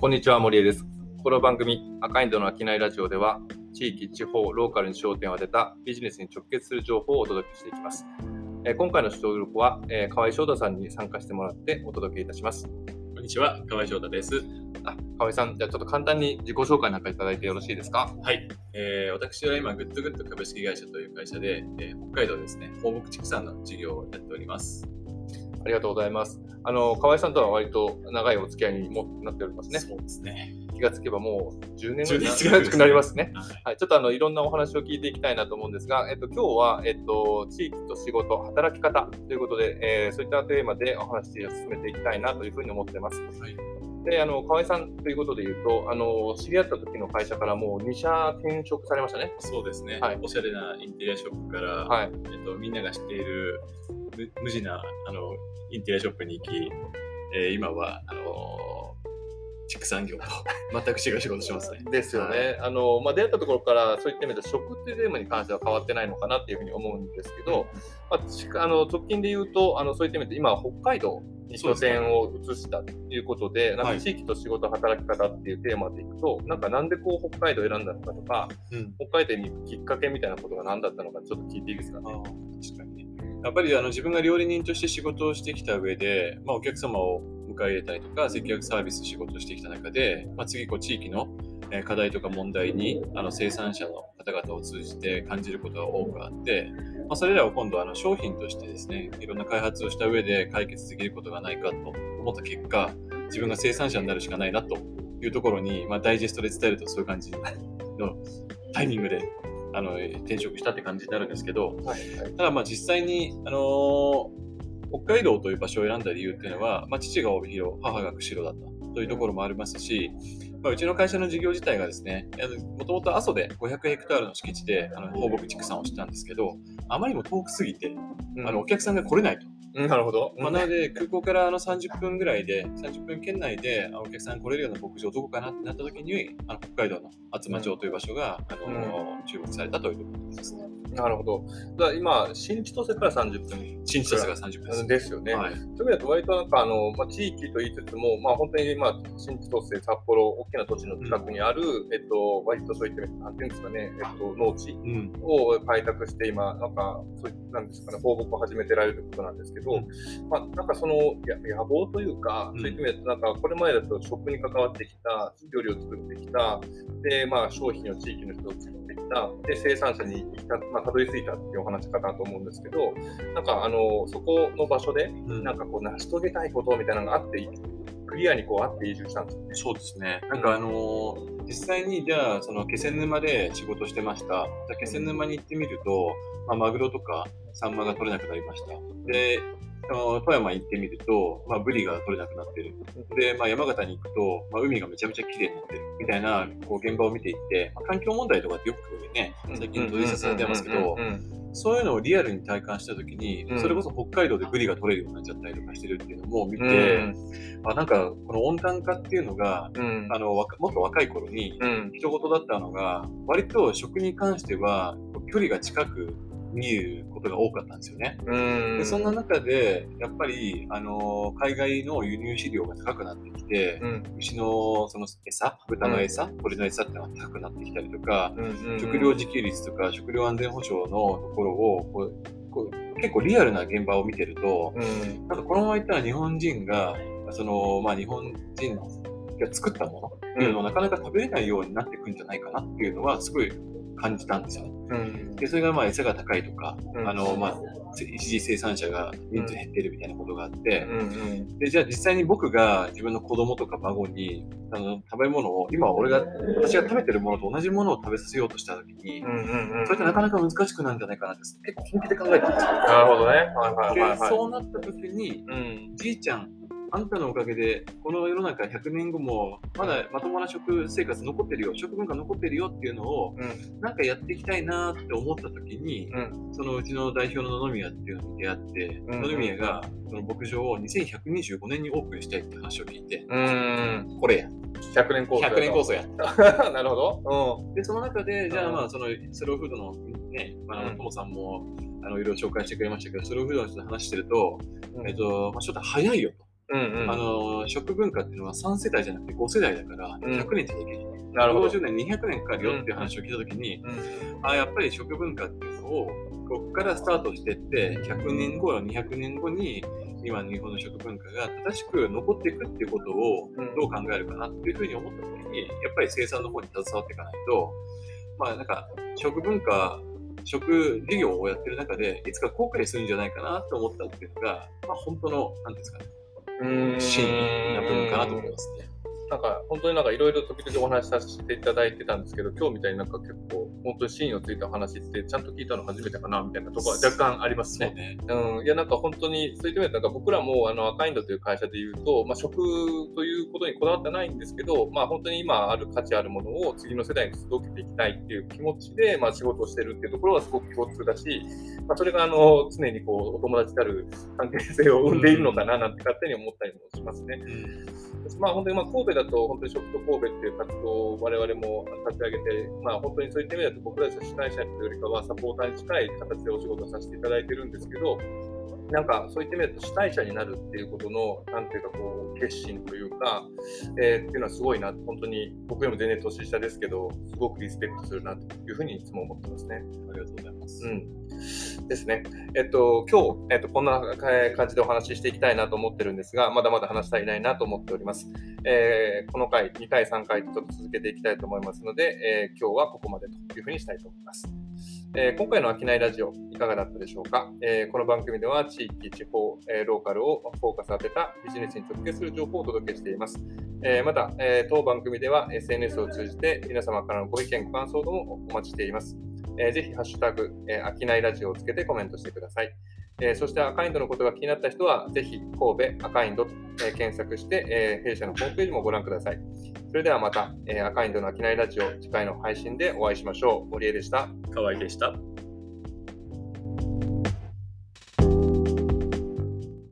こんにちは、森江です。この番組、赤インドの商いラジオでは、地域、地方、ローカルに焦点を当てたビジネスに直結する情報をお届けしていきます。えー今回の収録は、えー河合翔太さんに参加してもらってお届けいたします。こんにちは、河合翔太です。あ、河合さん、じゃあちょっと簡単に自己紹介なんかいただいてよろしいですか？はい、えー私は今、グッドグッド株式会社という会社で、えー北海道ですね、放牧畜産の事業をやっております。ありがとうございます。あの、河合さんとは割と長いお付き合いにもなっておりますね。そうですね。気がつけばもう10年10ぐらい年近くなりますね。はいはい、ちょっとあのいろんなお話を聞いていきたいなと思うんですが、えっと、今日は、えっと、地域と仕事、働き方ということで、えーそういったテーマでお話を進めていきたいなというふうに思っています。はいで、あの、河合さんということで言うと、あの、知り合った時の会社からもう2社転職されましたね。そうですね、はいおしゃれなインテリアショップから、はい。えっと、みんなが知っている無無地なあのインテリアショップに行き、えー今はあの畜産業と全く違う仕事してますね。ですよね。あの、まあ、出会ったところから、そういった意味で食っていうテーマに関しては変わってないのかなっていうふうに思うんですけど、まあ、ちあの直近で言うと、あのそういった意味で今、北海道に拠点を移したということで、なんはいか地域と仕事、働き方っていうテーマでいくと、なんかなんでこう北海道を選んだのかとか、うん北海道に行くきっかけみたいなことが何だったのか、ちょっと聞いていいですかね？確かにね。やっぱりあの自分が料理人として仕事をしてきた上で、まあ、お客様を迎え入れたりとか、接客サービス仕事をしてきた中で、まあ、次こう地域のえー課題とか問題にあの生産者の方々を通じて感じることが多くあって、まあ、それらを今度あの商品としてですね、いろんな開発をした上で解決できることがないかと思った結果、自分が生産者になるしかないなというところに、まあ、ダイジェストで伝えるとそういう感じのタイミングであの転職したって感じになるんですけど、はい、はい。ただまあ実際に、あのー北海道という場所を選んだ理由っていうのは、まあ、父が帯広、母が釧路だったというところもありますし、まあ、うちの会社の事業自体がですね、もともと阿蘇で500ヘクタールの敷地であの放牧畜産をしてたんですけど、あまりにも遠くすぎて、うんあのお客さんが来れないと。うんなるほど。まあ、なので、空港からあの30分ぐらいで、30分圏内であお客さん来れるような牧場どこかなってなった時に、あの北海道の厚真町という場所が、あの注目されたというところですね。なるほど。だから今、新千歳から30分新千歳が30分です。ですよね。はい。そういう意味だと割となんかあの、まあ、地域と言いつつも、まあ、本当に、まあ、新千歳、札幌、大きな土地の近くにある、えっと、割とそういった、なんていうんですかね、えっと、農地うん。を開拓して今、なんか、そういなんですかね、放牧を始めてられるということなんですけど、うんまあ、なんかそのや野望というか、うんそういった意味だと、なんかこれまでだと食に関わってきた、料理を作ってきた、で、まあ、商品を地域の人を作ってきた、で、生産者にた、まあ、たどり着いたっていうお話かなと思うんですけど、なんかあの、そこの場所で、うんなんかこう、成し遂げたいことみたいなのがあって、クリアにこうあって移住したんですよね。そうですね。なんかあのー実際にじゃあ、その気仙沼で仕事してました。じゃあ気仙沼に行ってみると、まあ、マグロとかサンマが取れなくなりました。で、富山行ってみると、まあ、ブリが取れなくなってる。で、まあ、山形に行くと、まあ、海がめちゃめちゃ綺麗になってる。みたいな、こう、現場を見ていって、まあ、環境問題とかってよくね、最近取り沙汰されてますけどそういうのをリアルに体感したときに、うん。それこそ北海道でブリが取れるようになっちゃったりとかしてるっていうのも見て、うん。あなんかこの温暖化っていうのがうん。あのもっと若い頃にうん。人事だったのが割と食に関しては距離が近く見えることが多かったんですよね。うん。でそんな中でやっぱりあの海外の輸入飼料が高くなってきて、うん。牛のその餌豚の餌、鳥の餌ってのが高くなってきたりとか、食料自給率とか食料安全保障のところをこうこう結構リアルな現場を見てると、うん。なんかこのままいったら日本人が、その、まあ日本人が作ったものっていうのをなかなか食べれないようになっていくんじゃないかなっていうのはすごい感じたんですよね。うんで、それがまあ餌が高いとか、うんあの、まあ、一時生産者が人数減ってるみたいなことがあって、で、じゃあ実際に僕が自分の子供とか孫に、あの、食べ物を、今俺が、私が食べてるものと同じものを食べさせようとしたときに、それってなかなか難しくなるんじゃないかなって結構本気で考えたんですよ。なるほどね。はいはいはいで、はい。そうなった時に、うん。じいちゃん、あんたのおかげで、この世の中100年後も、まだまともな食生活残ってるよ、食文化残ってるよっていうのを、うん。なんかやっていきたいなって思った時に、うん。そのうちの代表の野宮っていうのに出会って、うん野宮がその牧場を2125年にオープンしたいって話を聞いて、うん。これや、100年構想。100年構想や。想。なるほど。で、その中で、じゃうんあまあ、そのスローフードのね、まあ、うんともさんも、あの、いろいろ紹介してくれましたけど、スローフードの人と話してると、うん。えっと、まあ、ちょっと早いよと。うんうん。あの食文化っていうのは3世代じゃなくて5世代だからうん100年じゃできない、なるほど。50年200年かかるよっていう話を聞いた時に、うんあやっぱり食文化っていうのをここからスタートしていって100年後や200年後に今の日本の食文化が正しく残っていくっていうことをうんどう考えるかなっていうふうに思った時にやっぱり生産の方に携わっていかないとまあなんか食文化食事業をやってる中でいつか後悔するんじゃないかなと思ったっていうのが、まあ、本当の何ですかねうん真な部分かなと思いますね。なんか本当になんかいろいろ時々お話しさせていただいてたんですけど、今日みたいになんか結構本当にシーンをついた話ってちゃんと聞いたの初めてかなみたいなところは若干ありますね。ね。うん、いやなんか本当にそういった意味でなんか僕らもあの赤インドという会社で言うと、まあ、食ということにこだわってないんですけど、まあ、本当に今ある価値あるものを次の世代に届けていきたいっていう気持ちで、まあ、仕事をしてるっていうところはすごく共通だし、まあ、それがあの常にこうお友達たる関係性を生んでいるのかななんて勝手に思ったりもしますね。まあ、本当にまあ神戸だと、本当に食と神戸っていう活動を我々も立ち上げて、まあ、本当にそういった意味だと僕たちは主催者というよりかはサポーターに近い形でお仕事させていただいてるんですけど、なんかそういった意味だと主催者になるっていうことの、なんていうかこう、決心というか、えーっていうのはすごいな、本当に僕よりも全然年下ですけど、すごくリスペクトするなというふうにいつも思ってますね。ありがとうございます。うん、ですね。えっと、今日、えっと、こんなえー感じでお話ししていきたいなと思ってるんですが、まだまだ話したいないなと思っております。えーこの回、2回、3回とちょっと続けていきたいと思いますので、えー今日はここまでというふうにしたいと思います。えー今回の商いラジオ、いかがだったでしょうか、えーこの番組では地域、地方、えーローカルをフォーカス当てたビジネスに直結する情報をお届けしています。えまた、え当番組では SNS を通じて皆様からのご意見、ご感想どもお待ちしています。えーぜひ、ハッシュタグ、えー、あきないラジオをつけてコメントしてください。えーそして、赤インドのことが気になった人は、ぜひ、神戸赤インドと、えー検索して、えー弊社のホームページもご覧ください。それではまた、えー赤インドの商いラジオ、次回の配信でお会いしましょう。森江でした。河合でした。